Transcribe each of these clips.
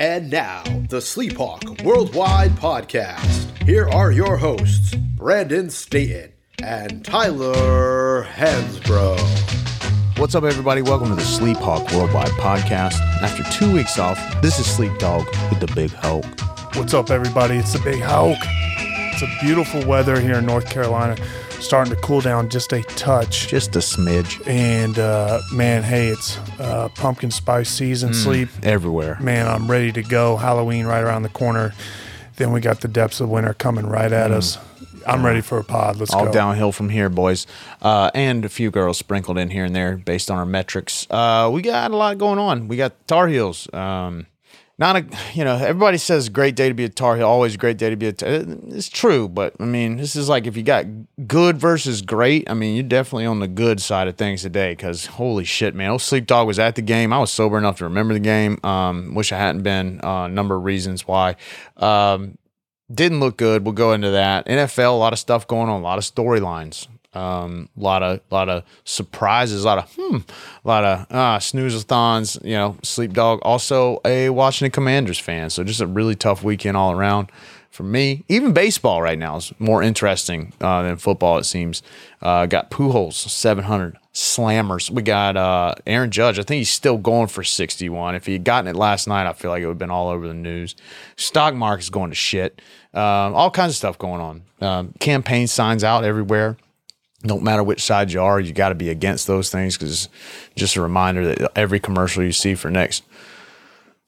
And now, the Sleephawk Worldwide Podcast. Here are your hosts, Brandon Staten and Tyler Hansbrough. What's up, everybody? Welcome to the Sleephawk Worldwide Podcast. After two weeks off, this is Sleep Dog with the Big Hulk. What's up, everybody? It's the Big Hulk. It's a beautiful weather here in North Carolina, starting to cool down just a touch. Just a smidge And uh, man, hey, it's uh, pumpkin spice season. Sleep, everywhere. man, I'm ready to go. Halloween right around the corner. Then we got the depths of winter coming right at us. I'm ready for a pod. Let's All go. downhill from here, boys. Uh, and a few girls sprinkled in here and there based on our metrics. Uh, we got a lot going on. We got Tar Heels. Um, not a, you know, everybody says great day to be a Tar Heel, always great day to be a Tar It's true, but I mean, this is like if you got good versus great, I mean, you're definitely on the good side of things today because holy shit, man. Old Sleep Dog was at the game. I was sober enough to remember the game. Um, wish I hadn't been. Uh, a number of reasons why. Um, didn't look good. We'll go into that. NFL, a lot of stuff going on, a lot of storylines, um, a lot of lot of surprises, a lot of hmm, a lot of uh, snooze-a-thons. You know, sleep dog. Also a Washington Commanders fan. So just a really tough weekend all around for me. Even baseball right now is more interesting uh, than football. It seems. Uh, got Pujols seven hundred slammers. We got uh, Aaron Judge. I think he's still going for 61. If he had gotten it last night, I feel like it would have been all over the news. Stock market's going to shit. Um, all kinds of stuff going on. Um, campaign signs out everywhere. Don't matter which side you are, you got to be against those things because just a reminder that every commercial you see for next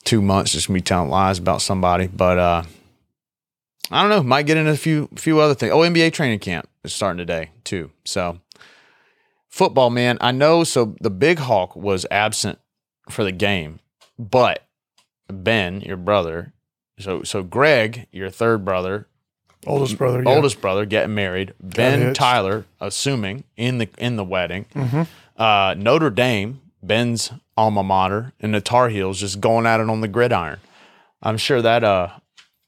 two months is gonna be telling lies about somebody. But uh, I don't know. Might get into a few few other things. Oh, NBA training camp is starting today too. So football, man. I know. So the big hawk was absent for the game, but Ben, your brother, so so Greg, your third brother, oldest brother. Yeah. oldest brother, getting married. Ben. Tyler, assuming in the in the wedding. Uh, Notre Dame, Ben's alma mater, and the Tar Heels just going at it on the gridiron. I'm sure that uh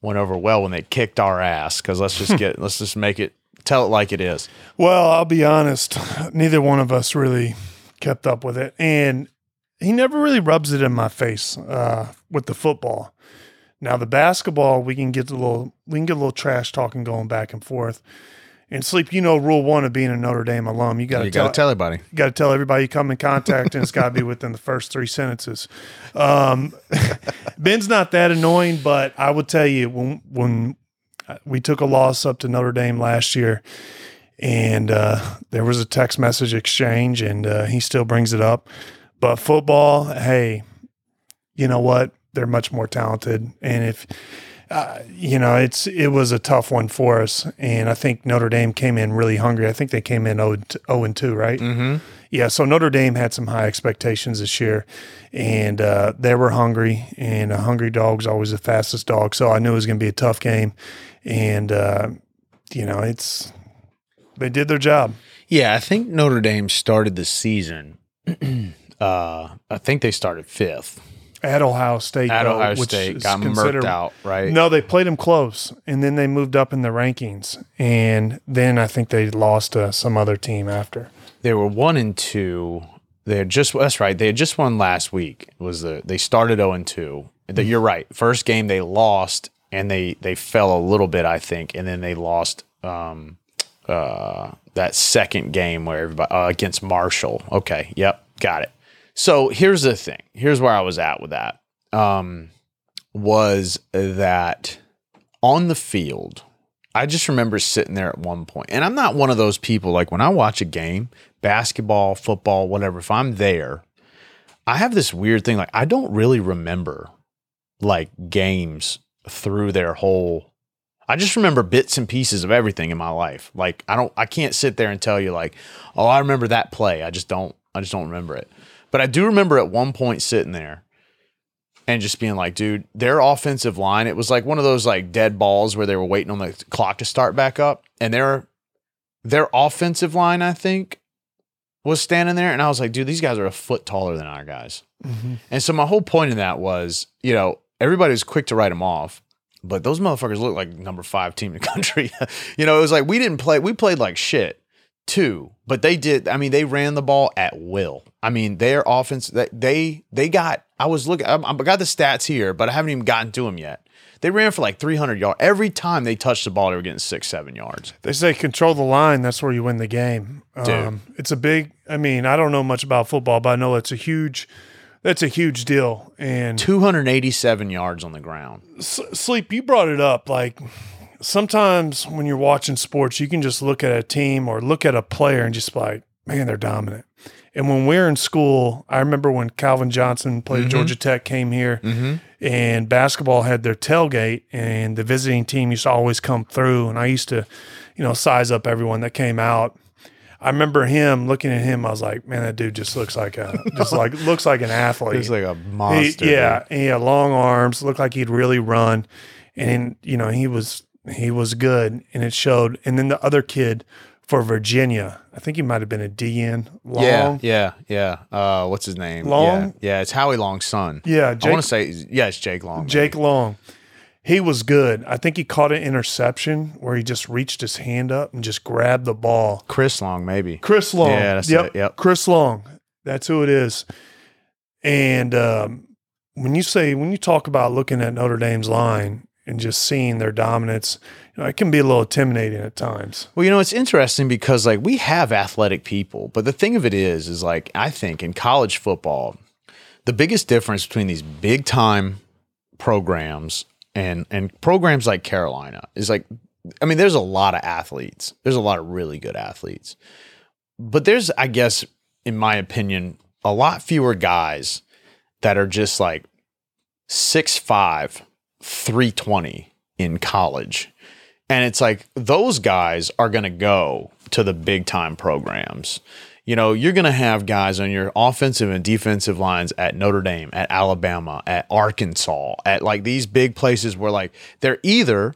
went over well when they kicked our ass. Because let's just get let's just make it tell it like it is. Well, I'll be honest. Neither one of us really kept up with it, and he never really rubs it in my face uh, with the football. Now the basketball, we can get a little, we can get a little trash talking going back and forth. And sleep, you know, rule one of being a Notre Dame alum, you got to tell, tell everybody. you got to tell everybody you come in contact, and it's got to be within the first three sentences. Um, Ben's not that annoying, but I will tell you when when we took a loss up to Notre Dame last year, and uh, there was a text message exchange, and uh, he still brings it up. But football, hey, you know what? They're much more talented, and if uh, you know, it's it was a tough one for us, and I think Notre Dame came in really hungry. I think they came in 0 and 2, right? Mm-hmm. Yeah, so Notre Dame had some high expectations this year, and uh, they were hungry, and a hungry dog's always the fastest dog. So I knew it was going to be a tough game, and uh, you know, it's they did their job. Yeah, I think Notre Dame started the season. uh, I think they started fifth At Ohio State, at though, Ohio which State. Got murked out, right? No, they played them close, and then they moved up in the rankings, and then I think they lost to some other team after. they were one and two. They had just that's right. They had just won last week. Was the they started zero and two. That you're right. First game they lost and they they fell a little bit, I think, and then they lost um, uh, that second game where everybody uh, against Marshall. Okay, yep, got it. So here's the thing. Here's where I was at with that. Um, was that on the field? I just remember sitting there at one point, and I'm not one of those people like when I watch a game, basketball, football, whatever. If I'm there, I have this weird thing like I don't really remember like games through their whole. I just remember bits and pieces of everything in my life. Like I don't, I can't sit there and tell you like, oh, I remember that play. I just don't, I just don't remember it. But I do remember at one point sitting there and just being like, dude, their offensive line, it was like one of those like dead balls where they were waiting on the clock to start back up. And their their offensive line, I think, was standing there. And I was like, dude, these guys are a foot taller than our guys. Mm-hmm. And so my whole point in that was, you know, everybody was quick to write them off. But those motherfuckers look like number five team in the country. you know, it was like we didn't play, we played like shit. Two, but they did. I mean, they ran the ball at will. I mean, their offense. They they, they got. I was looking. I got the stats here, but I haven't even gotten to them yet. They ran for like 300 yards every time they touched the ball. They were getting six, seven yards. They say control the line. That's where you win the game. Um, it's a big. I mean, I don't know much about football, but I know it's a huge. That's a huge deal. And 287 yards on the ground. S- sleep. You brought it up. Like sometimes when you're watching sports, you can just look at a team or look at a player and just like, man, they're dominant. And when we are in school, I remember when Calvin Johnson played Mm-hmm. Georgia Tech, came here, and basketball had their tailgate, and the visiting team used to always come through. And I used to, you know, size up everyone that came out. I remember him looking at him. I was like, man, that dude just looks like a, just like looks like an athlete. He's like a He- monster. yeah, and he had long arms, looked like he'd really run, and you know he was he was good, and it showed. And then the other kid for Virginia, I think he might have been a DN. Long, Yeah, yeah, yeah. Uh, what's his name? Long? Yeah, yeah. It's Howie Long's son. Yeah, I want to say yeah, it's Jake Long. Jake Long. He was good. I think he caught an interception where he just reached his hand up and just grabbed the ball. Chris Long, maybe. Chris Long. Yeah, that's yep. it, yep. Chris Long. That's who it is. And um, when you say when you talk about looking at Notre Dame's line and just seeing their dominance, you know, it can be a little intimidating at times. Well, you know, it's interesting because like we have athletic people, but the thing of it is, is like I think in college football, the biggest difference between these big time programs and and programs like Carolina is like, I mean, there's a lot of athletes. There's a lot of really good athletes, but there's, I guess, in my opinion, a lot fewer guys that are just like six five, three twenty in college. And it's like those guys are going to go to the big time programs. You know, you're going to have guys on your offensive and defensive lines at Notre Dame, at Alabama, at Arkansas, at like these big places where like they're either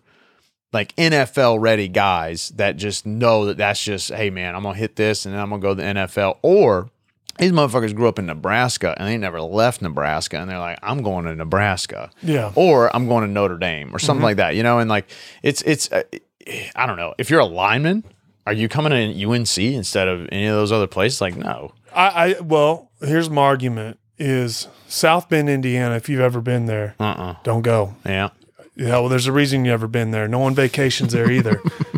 like NFL ready guys that just know that that's just, hey man, I'm going to hit this and then I'm going to go to the NFL, or these motherfuckers grew up in Nebraska and they never left Nebraska and they're like, I'm going to Nebraska Yeah. or I'm going to Notre Dame or something like that, you know? And like, it's, it's, uh, I don't know. If you're a lineman, are you coming in UNC instead of any of those other places? Like, no. I, I well, here's my argument: is South Bend, Indiana. If you've ever been there, Uh uh don't go. Yeah. Yeah, well, there's a reason you've never been there. No one vacations there either.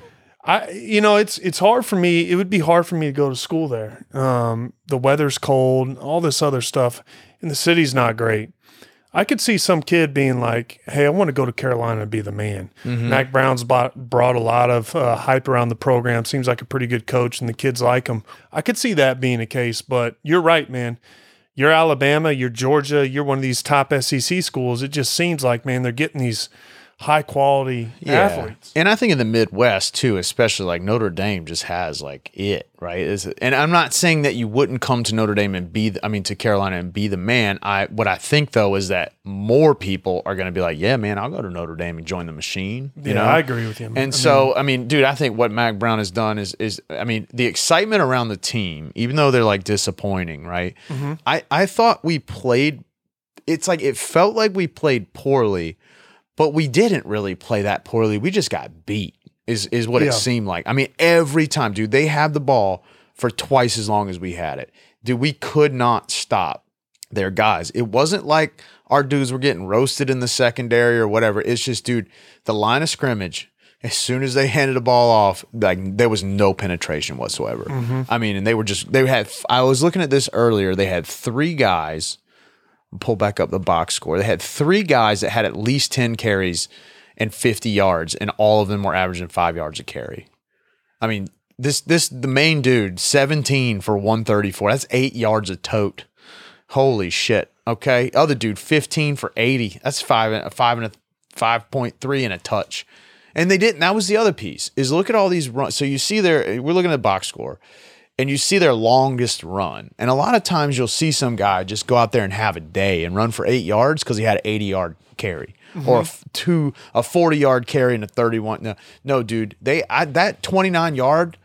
I, you know, it's it's hard for me. It would be hard for me to go to school there. Um, the weather's cold, all this other stuff, and the city's not great. I could see some kid being like, "Hey, I want to go to Carolina and be the man." Mack Brown's bought, brought a lot of uh, hype around the program. Seems like a pretty good coach, and the kids like him. I could see that being the case. But you're right, man. You're Alabama, you're Georgia, you're one of these top SEC schools. It just seems like, man, they're getting these high quality athletes. And I think in the Midwest too, especially like Notre Dame just has like it, right? Is and I'm not saying that you wouldn't come to Notre Dame and be the, I mean to Carolina and be the man. I what I think though is that more people are going to be like, "Yeah, man, I'll go to Notre Dame and join the machine." You Yeah, know? I agree with you. And so, I mean, dude, I think what Mack Brown has done is is I mean, the excitement around the team, even though they're like disappointing, right? Mm-hmm. I I thought we played it's like it felt like we played poorly, but we didn't really play that poorly. We just got beat. Is is what Yeah. it seemed like. I mean, every time, dude, they had the ball for twice as long as we had it. Dude, we could not stop their guys. It wasn't like our dudes were getting roasted in the secondary or whatever. It's just, dude, the line of scrimmage. As soon as they handed the ball off, like there was no penetration whatsoever. Mm-hmm. I mean, and they were just they had. I was looking at this earlier. They had three guys pull back up the box score. They had three guys that had at least 10 carries and 50 yards, and all of them were averaging five yards a carry. I mean, this this the main dude, 17 for 134. That's eight yards a tote. Holy shit. Okay. Other dude, 15 for 80. That's five a five and a 5.3 and a touch. And they didn't. That was the other piece. Is look at all these runs. So you see there, we're looking at the box score and you see their longest run. And a lot of times you'll see some guy just go out there and have a day and run for eight yards because he had an 80 yard carry or a f- mm-hmm. two, a 40 yard carry and a 31. No, no, dude, they, I, that 29 yard,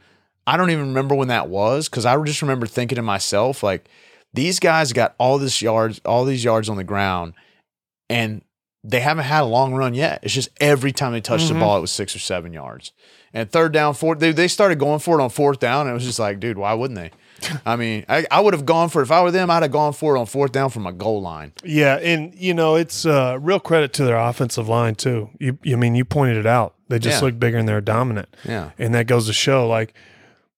I don't even remember when that was because I just remember thinking to myself, like, these guys got all this yards, all these yards on the ground, and they haven't had a long run yet. It's just every time they touched the mm-hmm. ball, it was six or seven yards. And third down, fourth, they, they started going for it on fourth down. And it was just like, dude, why wouldn't they? I mean, I, I would have gone for it. If I were them, I'd have gone for it on fourth down from a goal line. Yeah, and you know it's uh, real credit to their offensive line too. You, I mean, you pointed it out. They just Yeah. look bigger and they're dominant. Yeah. and that goes to show like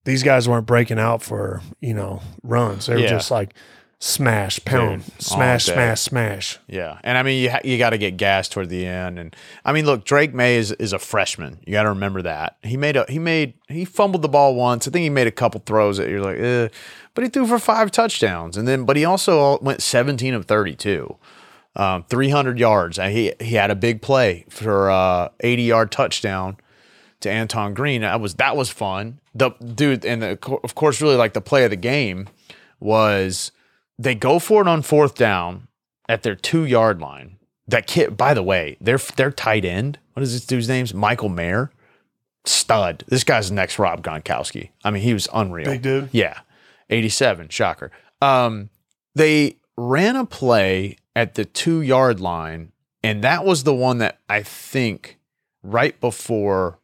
these guys weren't breaking out for you know runs. They were Yeah. just like smash, pound, Dude, smash, smash, smash. Yeah, and I mean you ha- you got to get gas toward the end, and I mean look, Drake Maye is is a freshman. You got to remember that he made a he made he fumbled the ball once. I think he made a couple throws that you're like, eh. but he threw for five touchdowns, and then but he also went 17 of 32, um, 300 yards. And he he had a big play for uh 80 yard touchdown to Antoine Green. That was that was fun. The dude, and the, of course, really like the play of the game was they go for it on fourth down at their two yard line. That kid, by the way, their their tight end. What is this dude's name? Michael Mayer, stud. This guy's the next Rob Gronkowski. I mean, he was unreal. Big dude. Yeah, eighty-seven. Shocker. Um, they ran a play at the two yard line, and that was the one that I think right before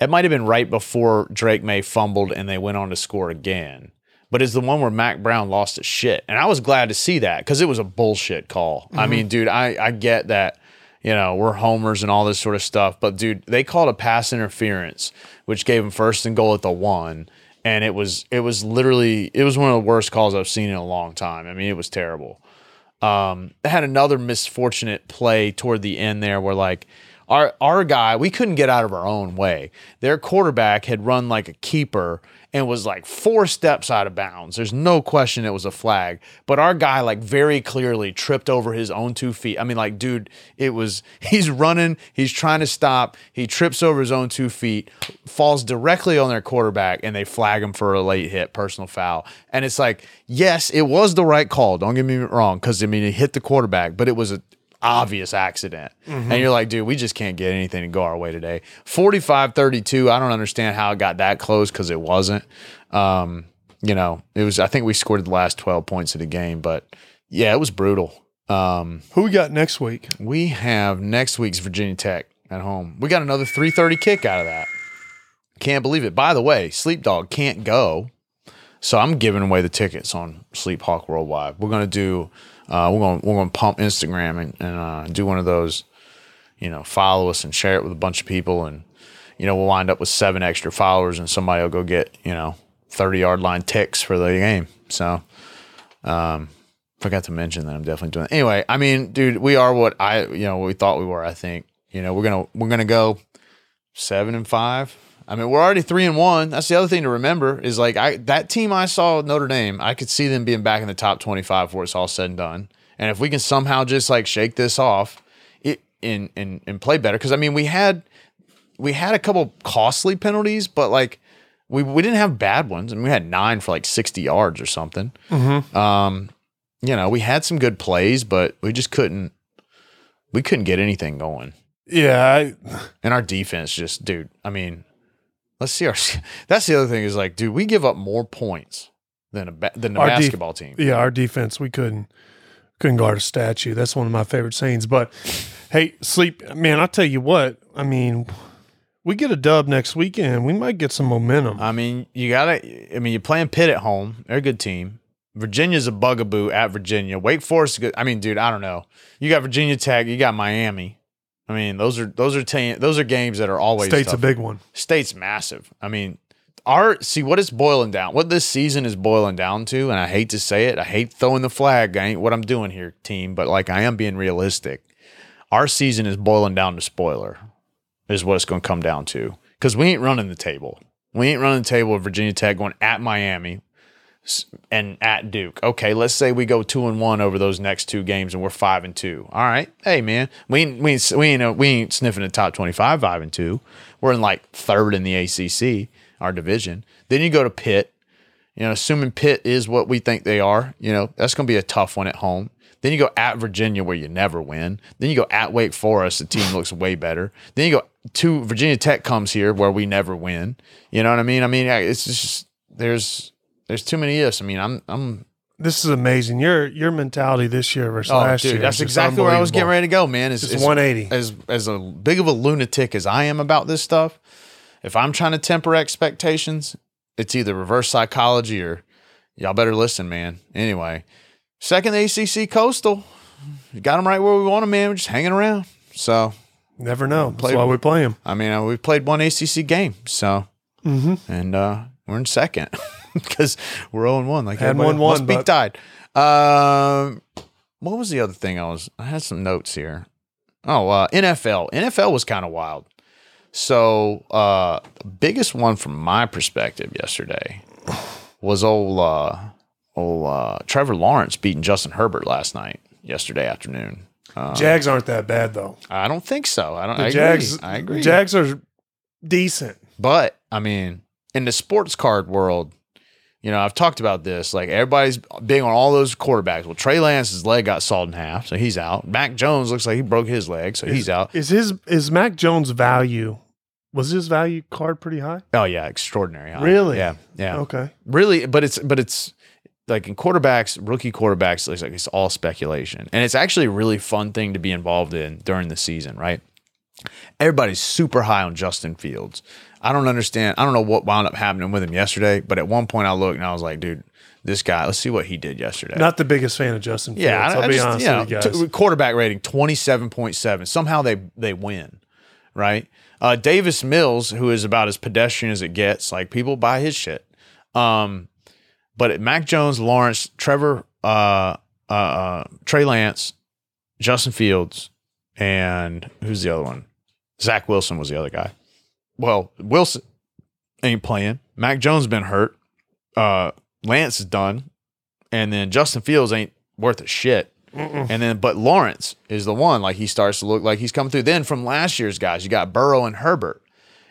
it might have been right before Drake Maye fumbled and they went on to score again. But it's the one where Mack Brown lost his shit. And I was glad to see that because it was a bullshit call. I mean, dude, I, I get that, you know, we're homers and all this sort of stuff. But dude, they called a pass interference, which gave him first and goal at the one. And it was it was literally it was one of the worst calls I've seen in a long time. I mean, it was terrible um, they had another misfortunate play toward the end there where like our our guy we couldn't get out of our own way. Their quarterback had run like a keeper and was like four steps out of bounds. There's no question it was a flag, but our guy like very clearly tripped over his own two feet. I mean like dude, it was he's running, he's trying to stop, he trips over his own two feet, falls directly on their quarterback and they flag him for a late hit, personal foul. And it's like, yes, it was the right call. Don't get me wrong cuz I mean it hit the quarterback, but it was a obvious accident. And you're like, dude, we just can't get anything to go our way today. 45 32. I don't understand how it got that close because it wasn't. Um, you know, it was, I think we scored the last 12 points of the game, but yeah, it was brutal. Um, Who we got next week? we have next week's Virginia Tech at home. We got another 330 kick out of that. Can't believe it. By the way, Sleep Dog can't go. So I'm giving away the tickets on Sleep Hawk Worldwide. We're gonna do uh, we're gonna we're gonna pump Instagram and, and uh, do one of those, you know, follow us and share it with a bunch of people and you know, we'll wind up with seven extra followers and somebody will go get, you know, 30 yard line ticks for the game. So um forgot to mention that I'm definitely doing. Anyway, I mean, dude, we are what I, you know, we thought we were. I think, you know, we're gonna we're gonna go seven and five. I mean, we're already three and one. That's the other thing to remember is like I that team I saw at Notre Dame, I could see them being back in the top twenty five before it's all said and done. And if we can somehow just like shake this off, it and and and play better, because I mean, we had we had a couple costly penalties, but like we we didn't have bad ones, and we had nine for like sixty yards or something. Um, you know, we had some good plays, but we just couldn't we couldn't get anything going. Yeah, I, And our defense just, dude, I mean, let's see our that's the other thing is like, dude, we give up more points than a than the Our basketball team. yeah, our defense we couldn't couldn't guard a statue. That's one of my favorite scenes. But hey, sleep, man. I tell you what. I mean, we get a dub next weekend. We might get some momentum. I mean, you gotta I mean, you're playing Pitt at home. They're a good team. Virginia's a bugaboo at Virginia. Wake Forest. I mean, dude, I don't know. You got Virginia Tech, you got Miami. I mean, those are those are te- those are games that are always State's a big one. State's massive. I mean, our see what it's boiling down. What this season is boiling down to, and I hate to say it, I hate throwing the flag. I ain't what I'm doing here, team, but like I am being realistic. Our season is boiling down to spoiler, is what it's going to come down to. Because we ain't running the table. We ain't running the table with Virginia Tech going at Miami and at Duke. Okay, let's say we go two and one over those next two games, and we're five and two. All right, hey man, we ain't, we ain't, we ain't, uh, we ain't sniffing the top twenty five, five and two. We're in like third in the ACC, our division. Then you go to Pitt. You know, assuming Pitt is what we think they are, you know, that's going to be a tough one at home. Then you go at Virginia where you never win. Then you go at Wake Forest, the team looks way better. Then you go to Virginia Tech comes here where we never win. You know what I mean? I mean, it's just there's there's too many ifs. I mean, I'm I'm This is amazing. Your your mentality this year versus Oh, last dude, year. that's exactly where I was getting ready to go, man. Is, It's is 180. As as a big of a lunatic as I am about this stuff, if I'm trying to temper expectations, it's either reverse psychology or y'all better listen, man. Anyway, second ACC Coastal, you got them right where we want them, man. We're just hanging around. So Never know. That's Play- why we play them. I mean, uh, we played one ACC game, so Mm-hmm. and uh, we're in second because we're 0 1. Like Had 1-1, must be but- tied. Um, what was the other thing I was? I had some notes here. Oh, uh, NFL. NFL was kind of wild. So, uh, the biggest one from my perspective yesterday was old, uh, old uh, Trevor Lawrence beating Justin Herbert last night, yesterday afternoon. Uh, Jags aren't that bad though. I don't think so. I don't. The I Jags. agree. I agree. Jags are decent. But I mean, in the sports card world, you know, I've talked about this. Like everybody's big on all those quarterbacks. Well, Trey Lance's leg got sawed in half, so he's out. Mac Jones looks like he broke his leg, so he's out. Is his is Mac Jones' value? Was his value card pretty high? Oh yeah, extraordinary. high. Really? Yeah, yeah. Okay. Really, but it's but it's like in quarterbacks, rookie quarterbacks, it's like it's all speculation, and it's actually a really fun thing to be involved in during the season, right? Everybody's super high on Justin Fields. I don't understand. I don't know what wound up happening with him yesterday, but at one point I looked and I was like, dude, this guy. Let's see what he did yesterday. Not the biggest fan of Justin Fields. yeah, I, I'll I be just, honest you know, with you guys. t- quarterback rating twenty seven point seven. Somehow they they win, right? Uh, Davis Mills, who is about as pedestrian as it gets, like people buy his shit. Um, but at Mac Jones, Lawrence, Trevor, uh, uh, uh, Trey Lance, Justin Fields, and who's the other one? Zach Wilson was the other guy. Well, Wilson ain't playing. Mac Jones been hurt. Uh, Lance is done, and then Justin Fields ain't worth a shit. And then, but Lawrence is the one. Like he starts to look like he's coming through. Then from last year's guys, you got Burrow and Herbert,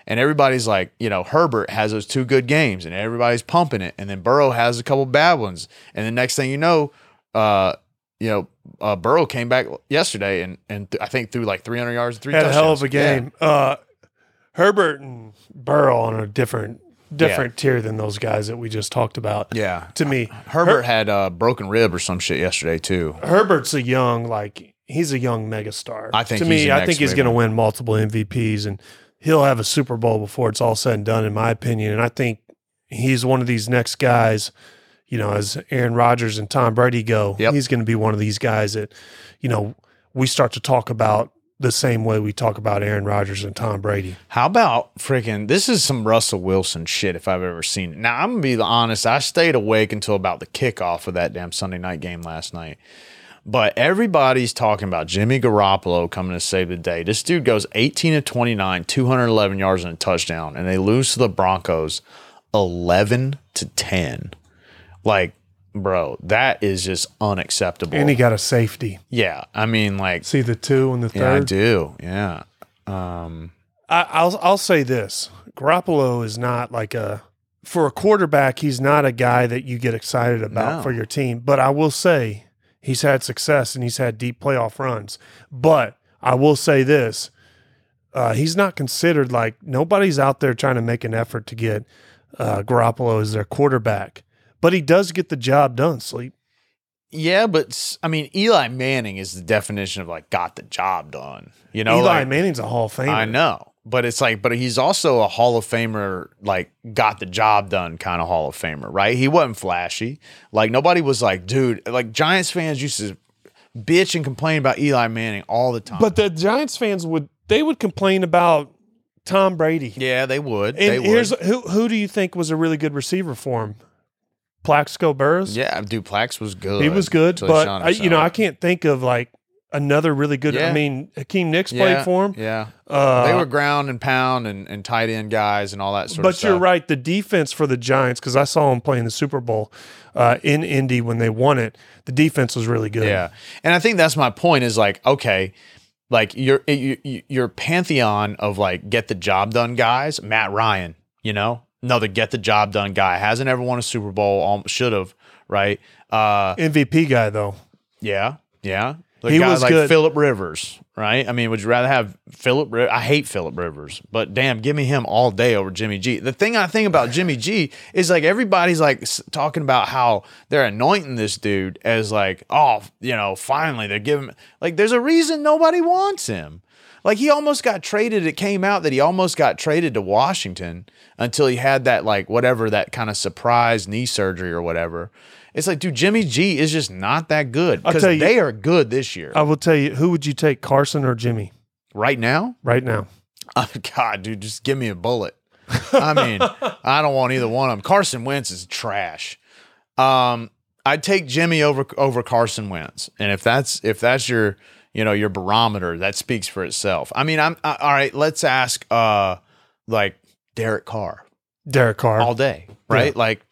and everybody's like, you know, Herbert has those two good games, and everybody's pumping it. And then Burrow has a couple bad ones, and the next thing you know, uh, you know, uh, Burrow came back yesterday and and th- I think threw like 300 yards, and three Had a hell of a touchdowns. game. Uh, Herbert and Burrow on a different different tier than those guys that we just talked about. Yeah, yeah. To me, Herbert had a broken rib or some shit yesterday too. Herbert's a young like he's a young megastar. I think to me, I think he's going to win multiple MVPs and he'll have a Super Bowl before it's all said and done, in my opinion. And I think he's one of these next guys. You know, as Aaron Rodgers and Tom Brady go, Yep. he's going to be one of these guys that, you know, we start to talk about the same way we talk about Aaron Rodgers and Tom Brady. How about freaking? This is some Russell Wilson shit if I've ever seen it. Now I'm gonna be honest. I stayed awake until about the kickoff of that damn Sunday night game last night. But everybody's talking about Jimmy Garoppolo coming to save the day. This dude goes 18 of 29, 211 yards and a touchdown, and they lose to the Broncos 11 to 10. Like, bro, that is just unacceptable. And he got a safety. yeah, I mean, like, See the two and the yeah, I do. Yeah. Um, I, I'll I'll say this: Garoppolo is not like a for a quarterback. He's not a guy that you get excited about No. for your team. But I will say he's had success and he's had deep playoff runs. But I will say this: uh, he's not considered like nobody's out there trying to make an effort to get uh, Garoppolo as their quarterback. But he does get the job done. Sleep. Yeah, but I mean, Eli Manning is the definition of like got the job done. You know, Eli like, Manning's a Hall of Famer. I know, but it's like, but he's also a Hall of Famer, like got the job done kind of Hall of Famer, right? He wasn't flashy. Like nobody was like, dude, like Giants fans used to bitch and complain about Eli Manning all the time. But the Giants fans would they would complain about Tom Brady. yeah, they would. And they would. here's who who do you think was a really good receiver for him? Plaxico Burress. yeah, Duplax was good. he was good, but I, you know I can't think of like another really good. Yeah. I mean, Hakeem Nicks yeah, played for him. Yeah, Uh, they were ground and pound and, and tight end guys and all that sort of stuff. but you're right. The defense for the Giants, because I saw them playing the Super Bowl uh, in Indy when they won it. The defense was really good. Yeah, and I think that's my point. Is like okay, like your your pantheon of like get the job done guys. Matt Ryan, you know, another get the job done guy hasn't ever won a Super Bowl. Should have right. Uh, MVP guy though. yeah, yeah. Like He guys was like good. Philip Rivers, right? I mean, would you rather have Philip? I hate Philip Rivers, but damn, give me him all day over Jimmy G. The thing I think about Jimmy G is like everybody's like talking about how they're anointing this dude as like, oh, you know, finally they're giving like there's a reason nobody wants him. Like he almost got traded. It came out that he almost got traded to Washington until he had that like whatever that kind of surprise knee surgery or whatever. It's like, dude, Jimmy G is just not that good because they are good this year. I will tell you, who would you take, Carson or Jimmy, right now, right now? oh, God, dude, just give me a bullet. I mean, I don't want either one of them. Carson Wentz is trash. Um, I'd take Jimmy over over Carson Wentz, and if that's if that's your you know your barometer, that speaks for itself. I mean, I'm I, all right. Let's ask uh like Derek Carr Derek Carr. all day, right? Like,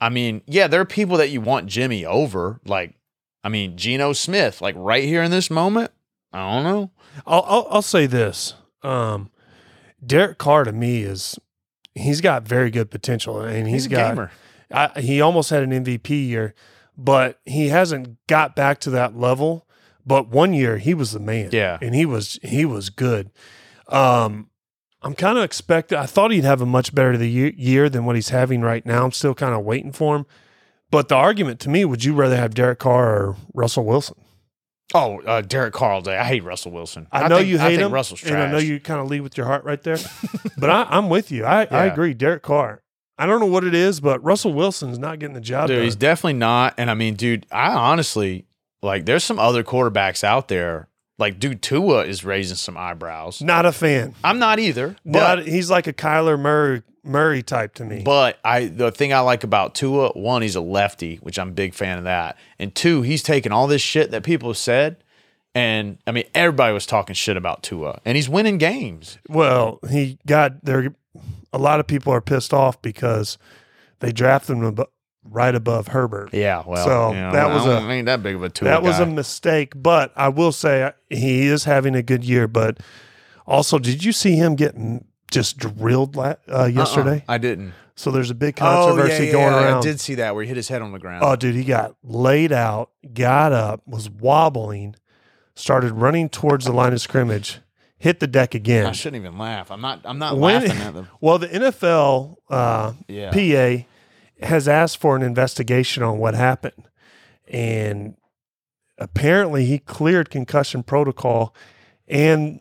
I mean, yeah, there are people that you want Jimmy over, like. I mean, Geno Smith, like right here in this moment, I don't know. I'll, I'll I'll say this. Um, Derek Carr to me is he's got very good potential, and He's he's a got gamer. I, he almost had an MVP year, but he hasn't got back to that level. But one year he was the man, Yeah. and he was he was good. Um, I'm kind of expecting. I thought he'd have a much better the year, year than what he's having right now. I'm still kind of waiting for him. But the argument to me, would you rather have Derek Carr or Russell Wilson? Oh, uh, Derek Carr all day. I hate Russell Wilson. I, know think- you I hate think him, Russell's trash. and I know you kind of lead with your heart right there. but I, I'm with you. I, I agree. Derek Carr. I don't know what it is, but Russell Wilson's not getting the job Dude, done. he's definitely not. And I mean, dude, I honestly like. There's some other quarterbacks out there. Like, dude, Tua is raising some eyebrows. not a fan. I'm not either. But he's like a Kyler Murray Murray type to me. but I the thing I like about Tua, one, he's a lefty, which I'm a big fan of that. And two, he's taken all this shit that people have said. And I mean, everybody was talking shit about Tua, and he's winning games. well, he got there. A lot of people are pissed off because they drafted him right above Herbert. Yeah, well, So, you know, that was I a- don't- ain't that big of a Tua. that was a mistake, but I will say he is having a good year. But also, did you see him getting just drilled la- uh, yesterday? Uh-uh, I didn't. So there's a big controversy oh, yeah, going yeah, around. I did see that where he hit his head on the ground. Oh, dude, he got laid out, got up, was wobbling, started running towards the line of scrimmage, hit the deck again. I shouldn't even laugh. I'm not. I'm not When- laughing at them. Well, the NFL uh, Yeah. PA has asked for an investigation on what happened, and apparently he cleared concussion protocol, and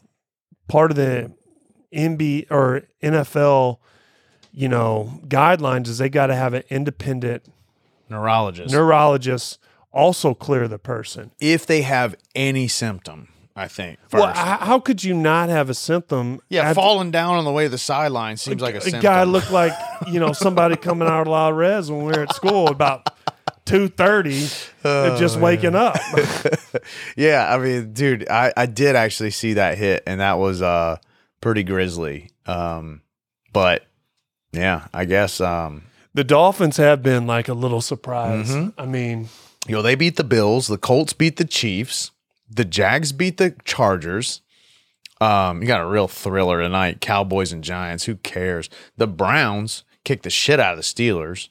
part of the NB or NFL, you know, guidelines is they got to have an independent Neurologist. neurologist also clear the person. if they have any symptom, I think. First. Well, how could you not have a symptom? yeah, after- falling down on the way to the sideline seems like a, a symptom. guy looked like you know somebody coming out of La Res when we were at school about two thirty, Oh, just waking up. yeah, I mean, dude, I, I did actually see that hit, and that was uh pretty grisly. Um, but yeah, I guess um, the Dolphins have been like a little surprise. Mm-hmm. I mean, you know, they beat the Bills, the Colts beat the Chiefs, the Jags beat the Chargers. Um, you got a real thriller tonight. Cowboys and Giants. Who cares? The Browns kicked the shit out of the Steelers.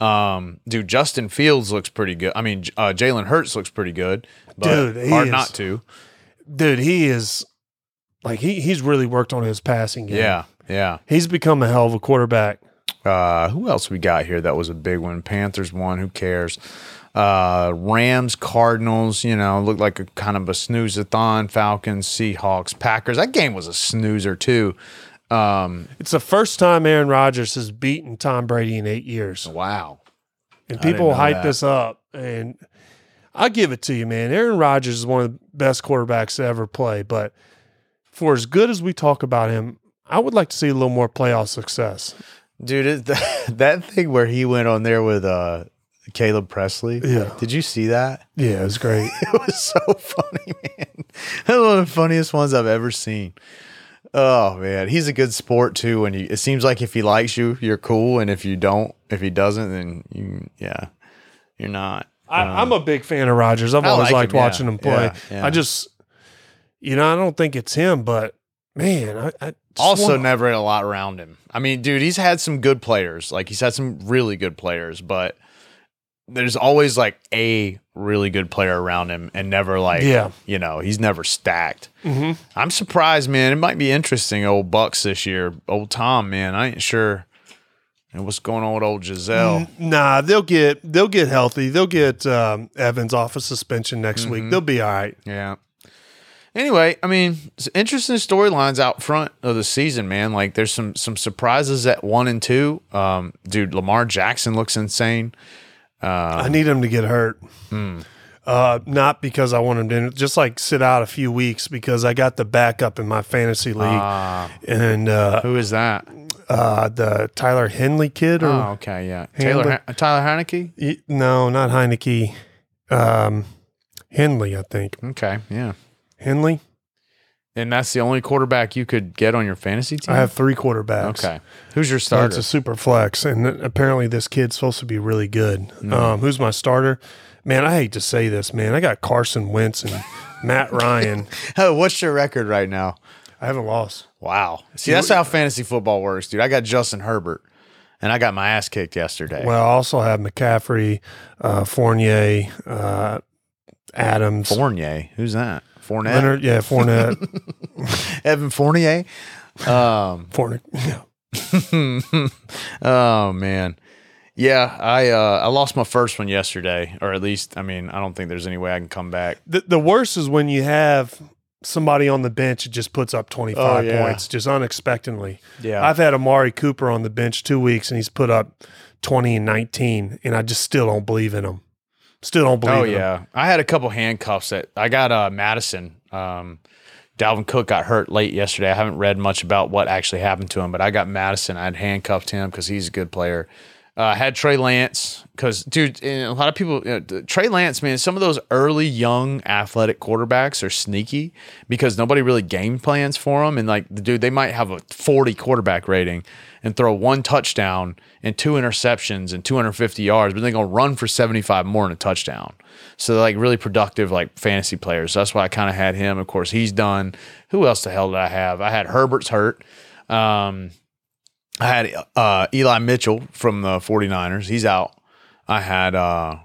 Um, dude, Justin Fields looks pretty good. I mean, uh, Jalen Hurts looks pretty good. But Dude, hard is- not to. dude, he is like he he's really worked on his passing game. Yeah, yeah. he's become a hell of a quarterback. Uh, who else we got here that was a big one? Panthers won. Who cares? Uh, Rams, Cardinals. You know, looked like a kind of a snooze-a-thon. Falcons, Seahawks, Packers. That game was a snoozer too. Um, It's the first time Aaron Rodgers has beaten Tom Brady in eight years. wow. And people hype that. this up. And I give it to you, man. Aaron Rodgers is one of the best quarterbacks to ever play. But for as good as we talk about him, I would like to see a little more playoff success. Dude, it, that thing where he went on there with uh, Caleb Pressley. Yeah. Did you see that? Yeah, it was great. It was so funny, man. That's one of the funniest ones I've ever seen. Oh man, he's a good sport too. And you, it seems like if he likes you, you're cool, and if you don't, if he doesn't, then you, yeah, you're not. I, uh, I'm a big fan of Rodgers. I've I always like liked him, yeah. watching him play. Yeah, yeah. I just, you know, I don't think it's him, but man, I, I Also, want- never had a lot around him. I mean, dude, he's had some good players. Like he's had some really good players, but there's always like a really good player around him and never like Yeah. you know he's never stacked i'm surprised man it might be interesting old bucks this year old tom man i ain't sure and what's going on with old Gisele Nah, they'll get they'll get healthy. They'll get um, Evans off of suspension next Mm-hmm. week. They'll be all right. Yeah. Anyway, I mean, it's interesting storylines out front of the season, man. Like, there's some some surprises at one and two. Um, dude, Lamar Jackson looks insane. I need him to get hurt. Hmm. Uh, not because I want him to just like sit out a few weeks because I got the backup in my fantasy league Ah. and uh, Who is that? uh, the Tyler Huntley kid or Oh, okay, yeah. Taylor Handler. Tyler Haneke. Y- no, not Heinicke, um, Henley, I think Okay, yeah. Henley. And that's the only quarterback you could get on your fantasy team. I have three quarterbacks. Okay, who's your starter? it's a super flex, and apparently this kid's supposed to be really good. Um, who's my starter? Man, I hate to say this, man. I got Carson Wentz and Matt Ryan. oh, what's your record right now? I haven't lost. Wow. See, that's how fantasy football works, dude. I got Justin Herbert, and I got my ass kicked yesterday. Well, I also have McCaffrey, uh, Fournier, uh, Adams, Fournier, who's that? Fournette. Leonard. Yeah, Fournette. Evan Fournier. Um, Fournette. Yeah. oh man, yeah. I uh, I lost my first one yesterday, or at least, I mean, I don't think there's any way I can come back. The, the worst is when you have somebody on the bench that just puts up 25 Oh, yeah. points just unexpectedly. Yeah. I've had Amari Cooper on the bench two weeks and he's put up 20 and 19, and I just still don't believe in him. Still don't believe it. Oh in him. yeah, I had a couple handcuffs that I got. Uh, Mattison. Um, Dalvin Cook got hurt late yesterday. I haven't read much about what actually happened to him, but I got Mattison. I had handcuffed him because he's a good player. Uh, had Trey Lance because, dude, a lot of people, you know, Trey Lance, man, some of those early young athletic quarterbacks are sneaky because nobody really game plans for them. And like, dude, they might have a 40 quarterback rating and throw one touchdown and two interceptions and 250 yards, but they're going to run for 75 more in a touchdown. So they're like really productive, like fantasy players. So that's why I kind of had him. Of course, he's done. Who else the hell did I have? I had Herbert's hurt. Um, I had uh, Eli Mitchell from the 49ers. He's out. I had uh,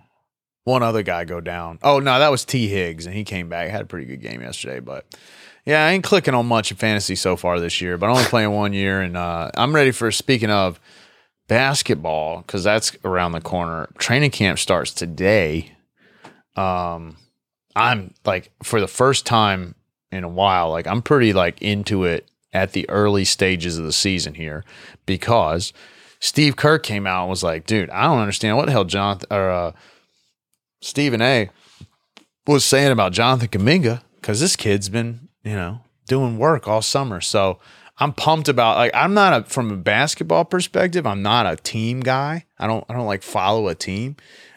one other guy go down. Oh, no, that was T. Higgs, and he came back. Had a pretty good game yesterday. But yeah, I ain't clicking on much in fantasy so far this year, but I'm only playing one year. And uh, I'm ready for, speaking of basketball, because that's around the corner. Training camp starts today. Um, I'm like, for the first time in a while, like, I'm pretty like into it at the early stages of the season here because Steve Kerr came out and was like, dude, I don't understand what the hell Jonathan or uh, Stephen A was saying about Jonathan Kuminga because this kid's been, you know, doing work all summer. So I'm pumped about like I'm not a from a basketball perspective, I'm not a team guy. I don't I don't like follow a team.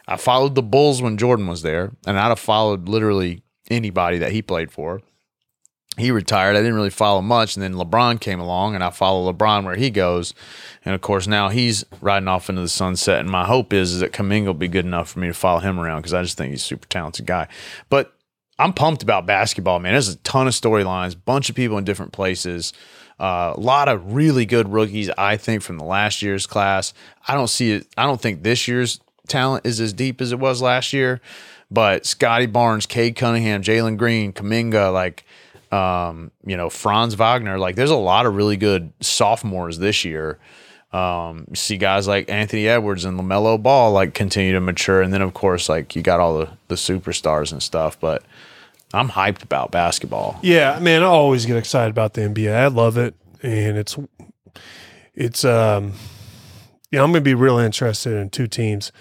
I followed the Bulls when Jordan was there, and I'd have followed literally anybody that he played for he retired. I didn't really follow much. And then LeBron came along and I follow LeBron where he goes. And of course, now he's riding off into the sunset. And my hope is, is that Kuminga will be good enough for me to follow him around because I just think he's a super talented guy. But I'm pumped about basketball, man. There's a ton of storylines, bunch of people in different places. Uh, a lot of really good rookies, I think, from the last year's class. I don't see it. I don't think this year's talent is as deep as it was last year. But Scottie Barnes, Cade Cunningham, Jalen Green, Kuminga, like um, you know, Franz Wagner. Like, there's a lot of really good sophomores this year. Um, you see guys like Anthony Edwards and LaMelo Ball like continue to mature, and then of course, like you got all the the superstars and stuff. But I'm hyped about basketball. Yeah, man, I always get excited about the NBA. I love it, and it's it's um yeah, I'm gonna be real interested in two teams.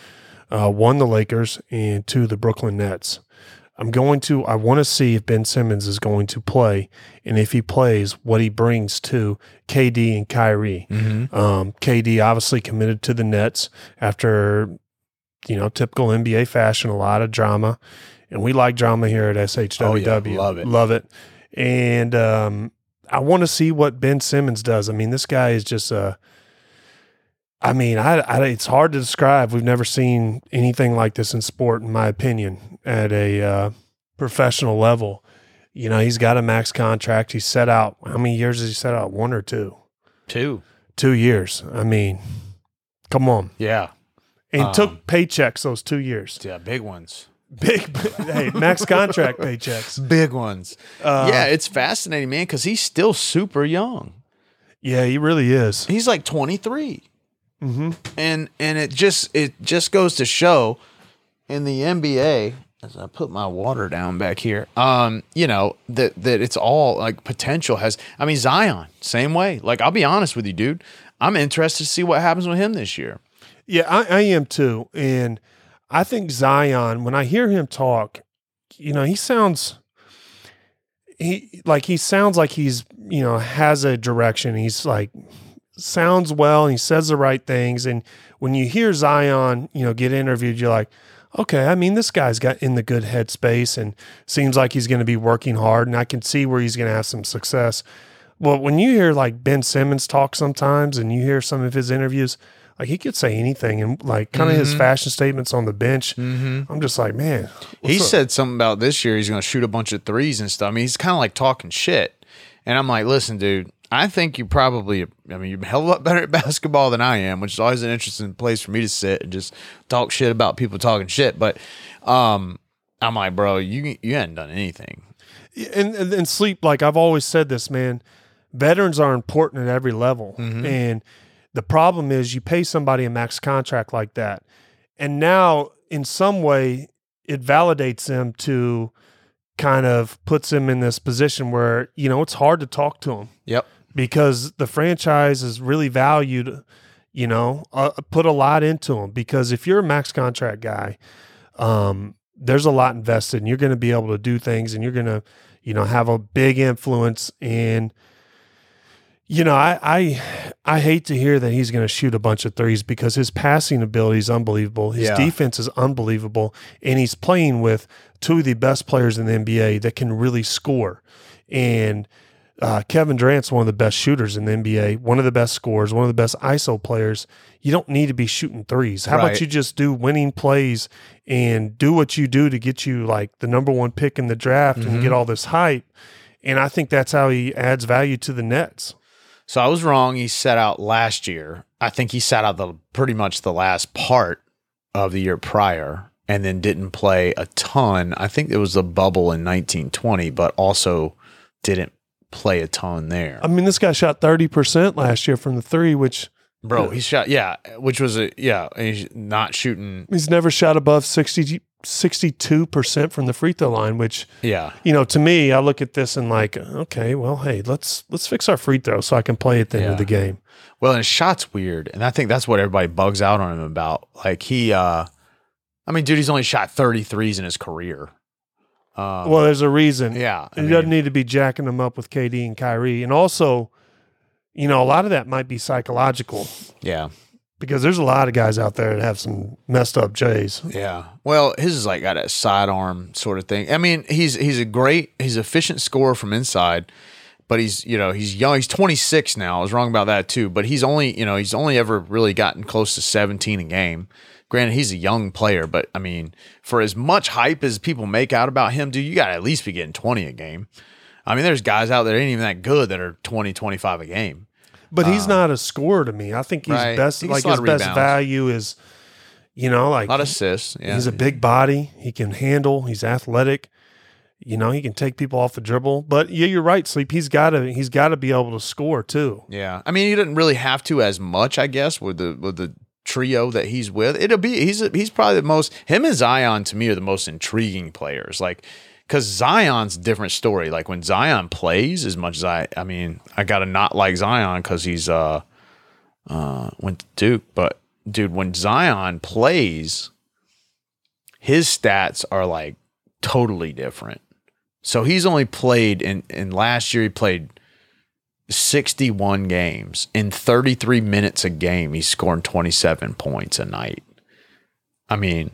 Uh, one the Lakers and two the Brooklyn Nets. I'm going to I want to see if Ben Simmons is going to play, and if he plays, what he brings to KD and Kyrie. Um, KD obviously committed to the Nets after you know typical NBA fashion, a lot of drama, and we like drama here at SHWW. Oh, yeah, love it. love it. And um, I want to see what Ben Simmons does. I mean, this guy is just a. I mean, I, I it's hard to describe. We've never seen anything like this in sport, in my opinion, at a uh, professional level. You know, he's got a max contract. He's set out. How many years has he set out? One or two? Two. Two years. I mean, come on. Yeah. and took paychecks those two years. Yeah, big ones. Big, hey, max contract paychecks. Big ones. yeah, it's fascinating, man, because he's still super young. Yeah, he really is. He's like 23. And and it just it just goes to show in the NBA as I put my water down back here, um, you know, that that it's all like potential has I mean Zion, same way. Like I'll be honest with you, dude. I'm interested to see what happens with him this year. Yeah, I, I am too. And I think Zion, when I hear him talk, you know, he sounds he like he sounds like he's, you know, has a direction. He's like sounds well and he says the right things. And when you hear Zion, you know, get interviewed, you're like, okay, I mean, this guy's got in the good headspace and seems like he's going to be working hard and I can see where he's going to have some success. Well, when you hear like Ben Simmons talk sometimes and you hear some of his interviews, like he could say anything and like kind of his mm-hmm. fashion statements on the bench. Mm-hmm. I'm just like, man, he up? said something about this year he's going to shoot a bunch of threes and stuff. I mean, he's kind of like talking shit. And I'm like, listen, dude, I think you probably, I mean, you're a hell of a lot better at basketball than I am, which is always an interesting place for me to sit and just talk shit about people talking shit. But um, I'm like, bro, you you hadn't done anything. and, and and sleep like I've always said this, man. Veterans are important at every level, Mm-hmm. and the problem is you pay somebody a max contract like that, and now in some way it validates them to kind of puts him in this position where you know it's hard to talk to him. Yep. because the franchise is really valued, you know, uh, put a lot into him. Because if you're a max contract guy, um, there's a lot invested, and you're going to be able to do things, and you're going to, you know, have a big influence. And you know, I I, I hate to hear that he's going to shoot a bunch of threes because his passing ability is unbelievable. His Yeah. defense is unbelievable, and he's playing with two of the best players in the NBA that can really score. And uh, Kevin Durant's one of the best shooters in the NBA, one of the best scorers, one of the best ISO players. You don't need to be shooting threes. How Right. about you just do winning plays and do what you do to get you like the number one pick in the draft and get all this hype? And I think that's how he adds value to the Nets. So I was wrong. He sat out last year. I think he sat out the pretty much the last part of the year prior and then didn't play a ton. I think it was the bubble in 1920, but also didn't play a ton there. I mean, this guy shot 30% last year from the three, which Bro, he shot yeah, which was a yeah, he's not shooting he's never shot above 60, 62% from the free throw line, which yeah. you know, to me, I look at this and like, okay, well, hey, let's let's fix our free throw so I can play at the end of the game. Well, and his shot's weird, and I think that's what everybody bugs out on him about. Like he, uh I mean, dude, he's only shot 33s in his career. Um, Well, there's a reason. yeah, I he doesn't need to be jacking them up with KD and Kyrie, and also, you know, a lot of that might be psychological yeah, because there's a lot of guys out there that have some messed up J's. yeah. Well, his is like got a sidearm sort of thing. I mean, he's he's a great, he's efficient scorer from inside, but he's you know he's young. He's 26 now. I was wrong about that too. But he's only you know he's only ever really gotten close to 17 a game. Granted, he's a young player, but I mean, for as much hype as people make out about him, dude, you got to at least be getting 20 a game. I mean, there's guys out there that ain't even that good that are 20, 25 a game. But he's um, not a scorer to me. I think he's Right. best. He gets Like his best rebounds. value is, you know, like A lot of assists. Yeah. He's a big body. He can handle. He's athletic. You know, he can take people off the dribble. But yeah, you're right, Sleep. He's got to. He's got to be able to score too. Yeah, I mean, he didn't really have to as much, I guess, with the with the trio that he's with. It'll be he's he's probably the most him and Zion to me are the most intriguing players. Like, because Zion's different story. Like when Zion plays, as much as I, I mean, I gotta not like Zion because he's uh uh went to Duke, but dude, when Zion plays, his stats are like totally different. So he's only played in in last year he played 61 games in 33 minutes a game he's scoring 27 points a night i mean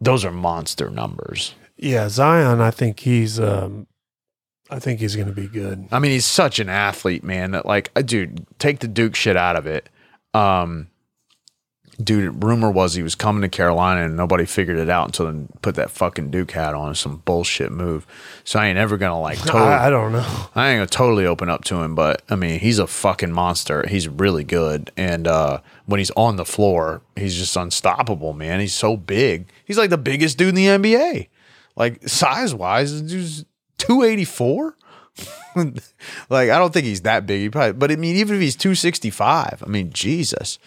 those are monster numbers Yeah, Zion. I think he's. um I think he's going to be good. i mean he's such an athlete man that like uh, dude take the duke shit out of it um dude, rumor was he was coming to Carolina and nobody figured it out until they put that fucking Duke hat on. Some bullshit move. So I ain't ever gonna like totally. I, I don't know. I ain't gonna totally open up to him, but I mean, he's a fucking monster. He's really good, and uh, when he's on the floor, he's just unstoppable, man. He's so big. He's like the biggest dude in the NBA, like size wise. Dude's two eighty four. like I don't think he's that big. He probably, but I mean, even if he's two sixty five, I mean, Jesus,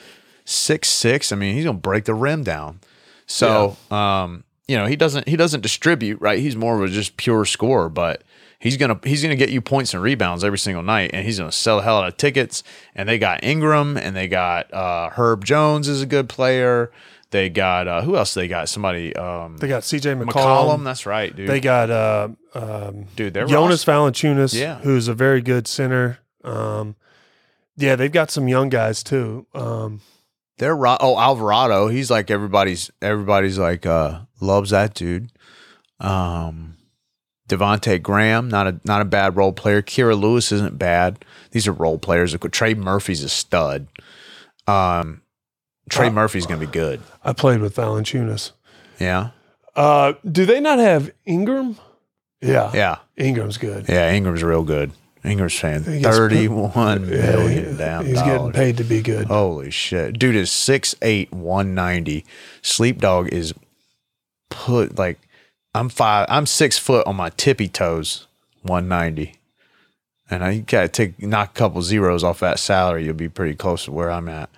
six six. I mean, he's gonna break the rim down. So, um, you know, he doesn't he doesn't distribute right. He's more of a just pure scorer, but he's gonna he's gonna get you points and rebounds every single night, and he's gonna sell the hell out of tickets. And they got Ingram, and they got uh, Herb Jones is a good player. They got uh, who else? They got somebody um, They got C.J. McCollum. McCollum. That's right, dude. They got uh, um, dude, they're Jonas Valanciunas, Yeah. who's a very good center. Um, yeah, they've got some young guys too. Um, They're ro- oh Alvarado. He's like everybody's everybody's like uh loves that dude. Um Devontae Graham, not a not a bad role player. Kira Lewis isn't bad. These are role players. Trey Murphy's a stud. Um Trey Uh, Murphy's gonna be good. I played with Valanciunas. Yeah. Uh, do they not have Ingram? Yeah, Yeah. Ingram's good. Yeah. Ingram's real good. Ingram's paying He gets thirty one Yeah, million damn he's getting paid to be good. Holy shit. Dude is 6'8, 190. Sleep Dog is put like I'm five I'm six foot on my tippy toes, 190. And I gotta take knock a couple zeros off that salary, you'll be pretty close to where I'm at.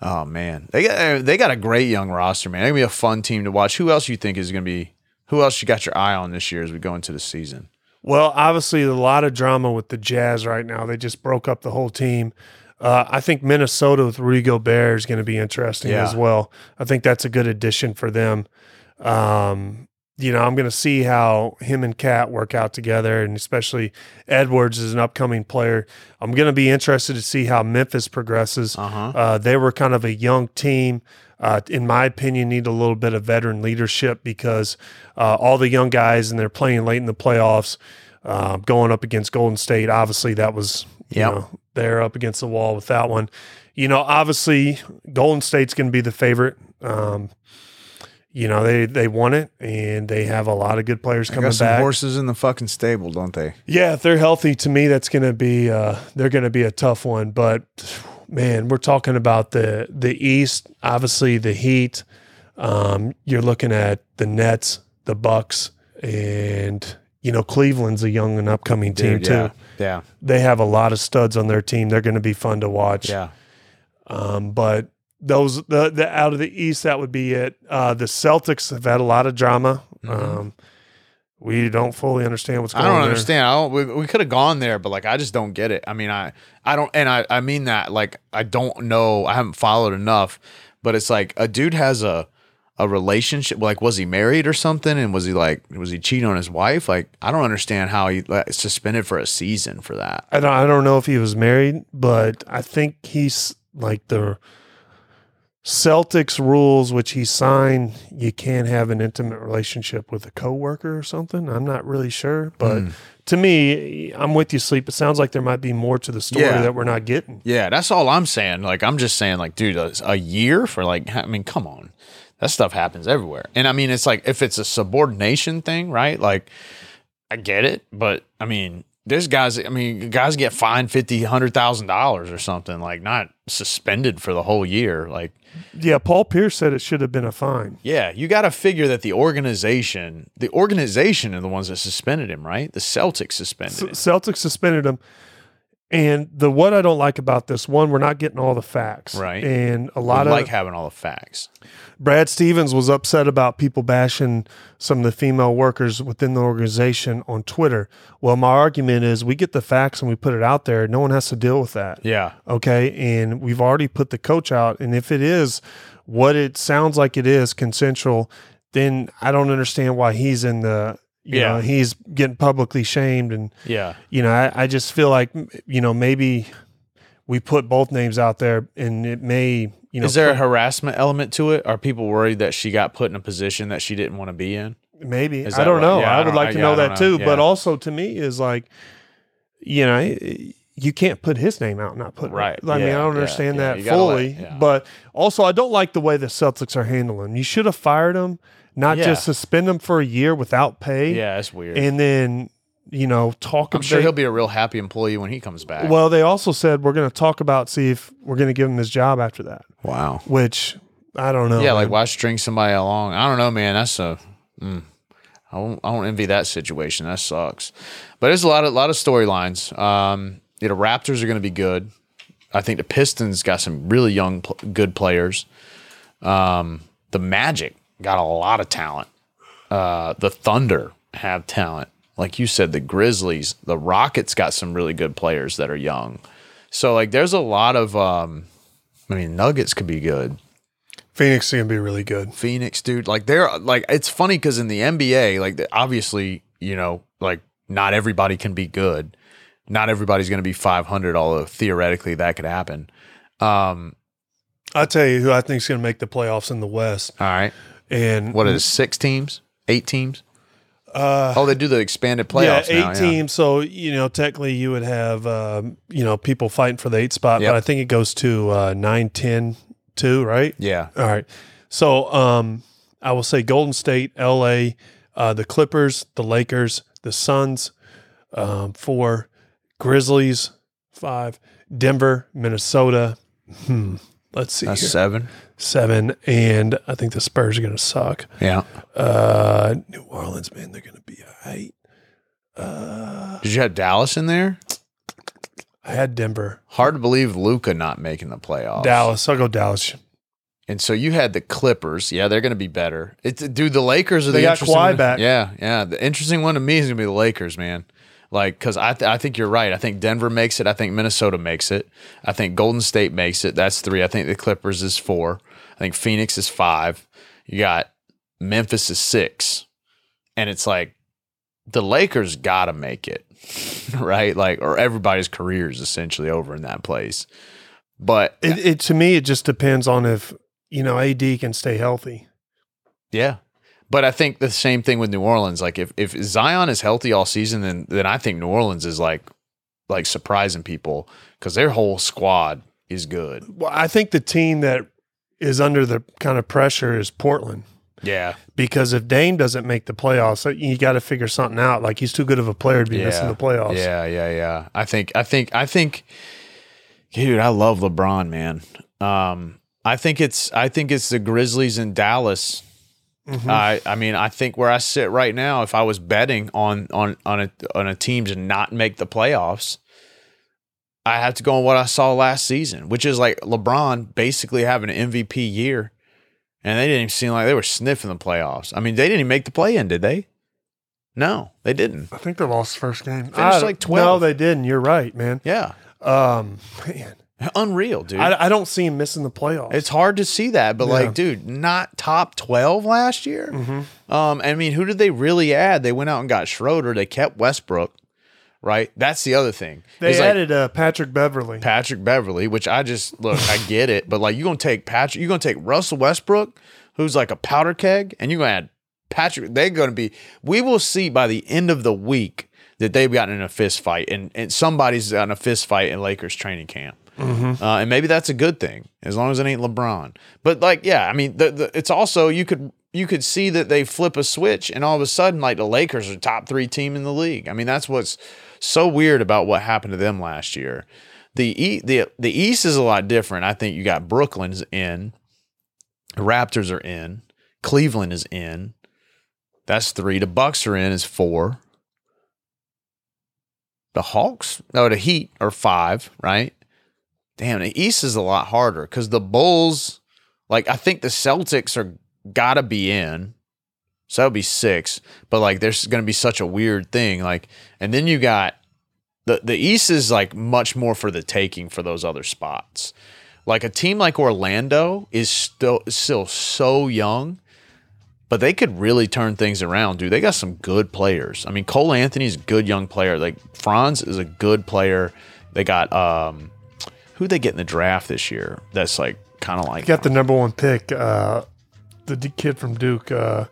Oh man. They got they got a great young roster, man. They're gonna be a fun team to watch. Who else you think is gonna be who else you got your eye on this year as we go into the season? Well, obviously, a lot of drama with the Jazz right now. They just broke up the whole team. Uh, I think Minnesota with Rudy Gobert is going to be interesting Yeah. as well. I think that's a good addition for them. Um, you know, I'm going to see how him and KAT work out together, and especially Edwards is an upcoming player. I'm going to be interested to see how Memphis progresses. Uh-huh. Uh, they were kind of a young team. Uh, in my opinion, need a little bit of veteran leadership because uh, all the young guys and they're playing late in the playoffs, uh, going up against Golden State. Obviously, that was you know they're up against the wall with that one. You know, obviously, Golden State's going to be the favorite. Um, you know, they they won it and they have a lot of good players coming some back. horses in the fucking stable, don't they? Yeah, if they're healthy, to me, that's going to be uh, they're going to be a tough one. But man, we're talking about the the East. Obviously, the Heat. Um, you're looking at the Nets, the Bucks, and you know Cleveland's a young and upcoming team Dude, too. yeah. Yeah. They have a lot of studs on their team. They're going to be fun to watch. Yeah. Um, but those the, the out of the East, that would be it. Uh, the Celtics have had a lot of drama. Um, we don't fully understand what's Mm-hmm. I going on. don't there. understand. I don't. We, we could have gone there, but like I just don't get it. I mean, I I don't, and I I mean that like I don't know. I haven't followed enough, but it's like a dude has a a relationship. Like, was he married or something? And was he like was he cheating on his wife? Like, I don't understand how he like, suspended for a season for that. I don't I don't know if he was married, but I think he's like the Celtics rules which he signed, you can't have an intimate relationship with a coworker or something. I'm not really sure, but Hmm. to me, I'm with you sleep. It sounds like there might be more to the story Yeah. that we're not getting. Yeah, that's all I'm saying. Like, I'm just saying, like, dude, a, a year for like, I mean, come on, that stuff happens everywhere. And I mean, it's like if it's a subordination thing, right? Like, I get it, but I mean, there's guys. I mean, guys get fined fifty, hundred thousand dollars or something, like not suspended for the whole year. Like, Yeah, Paul Pierce said it should have been a fine. yeah, you got to figure that the organization, the organization, are the ones that suspended him, right? The Celtics suspended him. Celtics suspended him. And the what I don't like about this one, we're not getting all the facts, Right. And a lot of like having all the facts. Brad Stevens was upset about people bashing some of the female workers within the organization on Twitter. Well, my argument is we get the facts and we put it out there. No one has to deal with that. Yeah, Okay. And we've already put the coach out. And if it is what it sounds like it is consensual, then I don't understand why he's in the, Yeah. know, he's getting publicly shamed. And, yeah. you know, I, I just feel like, you know, maybe we put both names out there and it may, you know, Is there a harassment element to it? Are people worried that she got put in a position that she didn't want to be in? Maybe I don't right? know. Yeah, I I would like I- to yeah, know that don't too. know. But also to me is like, you know, you can't put his name out and not put Right. I mean, I don't understand yeah. that let- fully, yeah. but also I don't like the way the Celtics are handling. You should have fired him, not Yeah. just suspend him for a year without pay, Yeah, that's weird. and then you know talk. I'm sure they- he'll be a real happy employee when he comes back. Well, they also said we're going to talk about see if we're going to give him his job after that, wow. which I don't know. Yeah, like why string somebody along? I don't know, man. That's a. Mm, I don't. I don't envy that situation. That sucks. But there's a lot of lot of storylines. Um, you know, Raptors are going to be good. I think the Pistons got some really young, pl- good players. Um, the Magic got a lot of talent. Uh, the Thunder have talent. Like you said, the Grizzlies, the Rockets got some really good players that are young. So like, there's a lot of. Um, I mean, Nuggets could be good. Phoenix is going to be really good. Phoenix, dude. Like they're like it's funny because in the NBA, like obviously, you know, like not everybody can be good. Not everybody's going to be 500, although theoretically that could happen. Um, I'll tell you who I think is going to make the playoffs in the West, all right, and what is it, six teams, eight teams? Uh, Oh, they do the expanded playoffs yeah, eight now. Yeah. teams. So you know, technically, you would have um, you know people fighting for the eight spot, Yep. but I think it goes to uh, 9, 10, 2, right? Yeah, All right. So um, I will say Golden State, LA, uh, the Clippers, the Lakers, the Suns, um, four, Grizzlies, five, Denver, Minnesota. Hmm. Let's see that's here. seven. seven, and I think the Spurs are going to suck. Yeah. Uh, New Orleans, man, they're going to be all right. Uh, Did you have Dallas in there? I had Denver, Hard to believe Luka not making the playoffs. Dallas. I'll go Dallas. And so you had the Clippers. Yeah, they're going to be better. It's dude. The Lakers are They the got interesting Kawhi one. back. Yeah, yeah. The interesting one to me is going to be the Lakers, man. Like, because I th- I think you're right. I think Denver makes it. I think Minnesota makes it. I think Golden State makes it. That's three. I think the Clippers is four. I think Phoenix is five. You got Memphis is six, and it's like the Lakers got to make it, right? Like, or everybody's career is essentially over in that place. But It, it to me, it just depends on if you know AD can stay healthy. Yeah. But I think the same thing with New Orleans. Like if, if Zion is healthy all season, then then I think New Orleans is like like surprising people because their whole squad is good. Well, I think the team that is under the kind of pressure is Portland. Yeah. Because if Dame doesn't make the playoffs, uh, you got to figure something out. Like he's too good of a player to be missing the playoffs. Yeah, yeah, yeah. I think I think I think dude, I love LeBron, man. Um I think it's I think it's the Grizzlies in Dallas. Mhm. I I mean, I think where I sit right now, if I was betting on on on a on a team to not make the playoffs, I have to go on what I saw last season, which is like LeBron basically having an MVP year, and they didn't even seem like they were sniffing the playoffs. I mean, they didn't even make the play in, did they? No, they didn't. I think they lost the first game. Finished I- like No, 12. they didn't. You're right, man. Yeah, Um, man, unreal, dude. I, I don't see him missing the playoffs. It's hard to see that, but Yeah. like, dude, not top twelve last year. Mhm. Um, I mean, who did they really add? They went out and got Schroeder. They kept Westbrook, right? That's the other thing. They It's like added uh, Patrick Beverley. Patrick Beverley, which I just look, I get it, but like, you're gonna take Patrick, you're gonna take Russell Westbrook, who's like a powder keg, and you're gonna add Patrick. They're gonna be. We will see by the end of the week that they've gotten in a fist fight, and and somebody's gotten a fist fight in Lakers training camp. Mm-hmm. Uh, and maybe that's a good thing as long as it ain't LeBron. But like, yeah, I mean, the, the, it's also you could you could see that they flip a switch and all of a sudden, like the Lakers are top three team in the league. I mean, that's what's so weird about what happened to them last year. The e- the the East is a lot different. I think you got Brooklyn's in, Raptors are in, Cleveland is in. That's three. The Bucks are in is four. The Hawks, no, the Heat are five, right? Damn, the East is a lot harder because the Bulls, like I think the Celtics are gotta be in. So that would be six. But like there's gonna be such a weird thing. Like, and then you got the the East is like much more for the taking for those other spots. Like a team like Orlando is still still so young, but they could really turn things around, dude. They got some good players. I mean, Cole Anthony's a good young player. Like Franz is a good player. They got um who they get in the draft this year? That's like kind of like Got the number one pick, uh, the d- kid from Duke. Uh,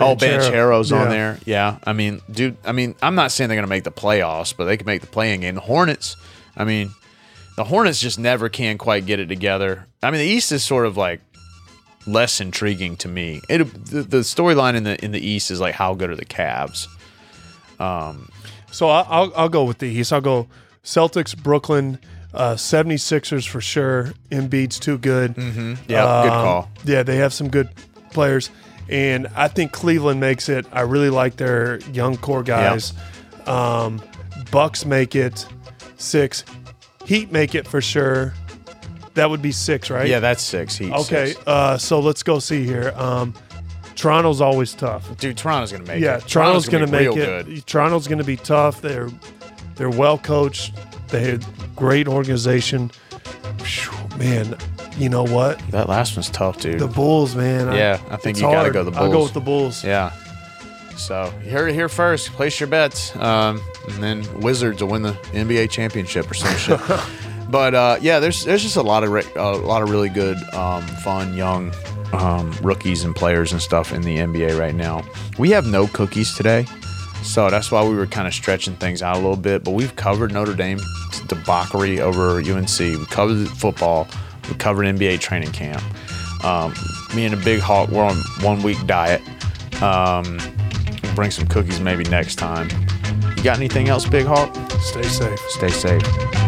Oh, Banchero. Banchero's Yeah. on there. Yeah. I mean, dude, I mean, I'm not saying they're going to make the playoffs, but they can make the playing game. The Hornets, I mean, the Hornets just never can quite get it together. I mean, the East is sort of like less intriguing to me. It the, the storyline in the in the East is like how good are the Cavs? Um, so I- I'll I'll go with the East. I'll go Celtics, Brooklyn, uh, 76ers for sure. Embiid's too good. Yeah, good Um, call. Yeah, they have some good players, and I think Cleveland makes it. I really like their young core guys. Um, Bucks make it six. Heat make it for sure. That would be six, right? Yeah, that's six. Heat. Okay. six. Uh, so let's go see here. Um, Toronto's always tough. dude, Toronto's gonna make Yeah, it. Yeah, Toronto's, going to be make it. Good. Toronto's going to be tough. They're they're well coached. They have great organization. Phew, Man, you know what? That last one's tough, dude. The Bulls, man. Yeah, I think you gotta go the Bulls. I'll go with the Bulls. Yeah. So you heard it here first. Place your bets, um, and then Wizards will win the NBA championship or some shit. But uh, yeah, there's there's just a lot of re- a lot of really good, um, fun young um, rookies and players and stuff in the NBA right now. We have no cookies today, so that's why we were kind of stretching things out a little bit. But we've covered Notre Dame debauchery over UNC. We covered football. We covered NBA training camp. Um, me and the Big Hawk, we're on one week diet. Um, we'll bring some cookies maybe next time. You got anything else, Big Hawk? Stay safe. Stay safe.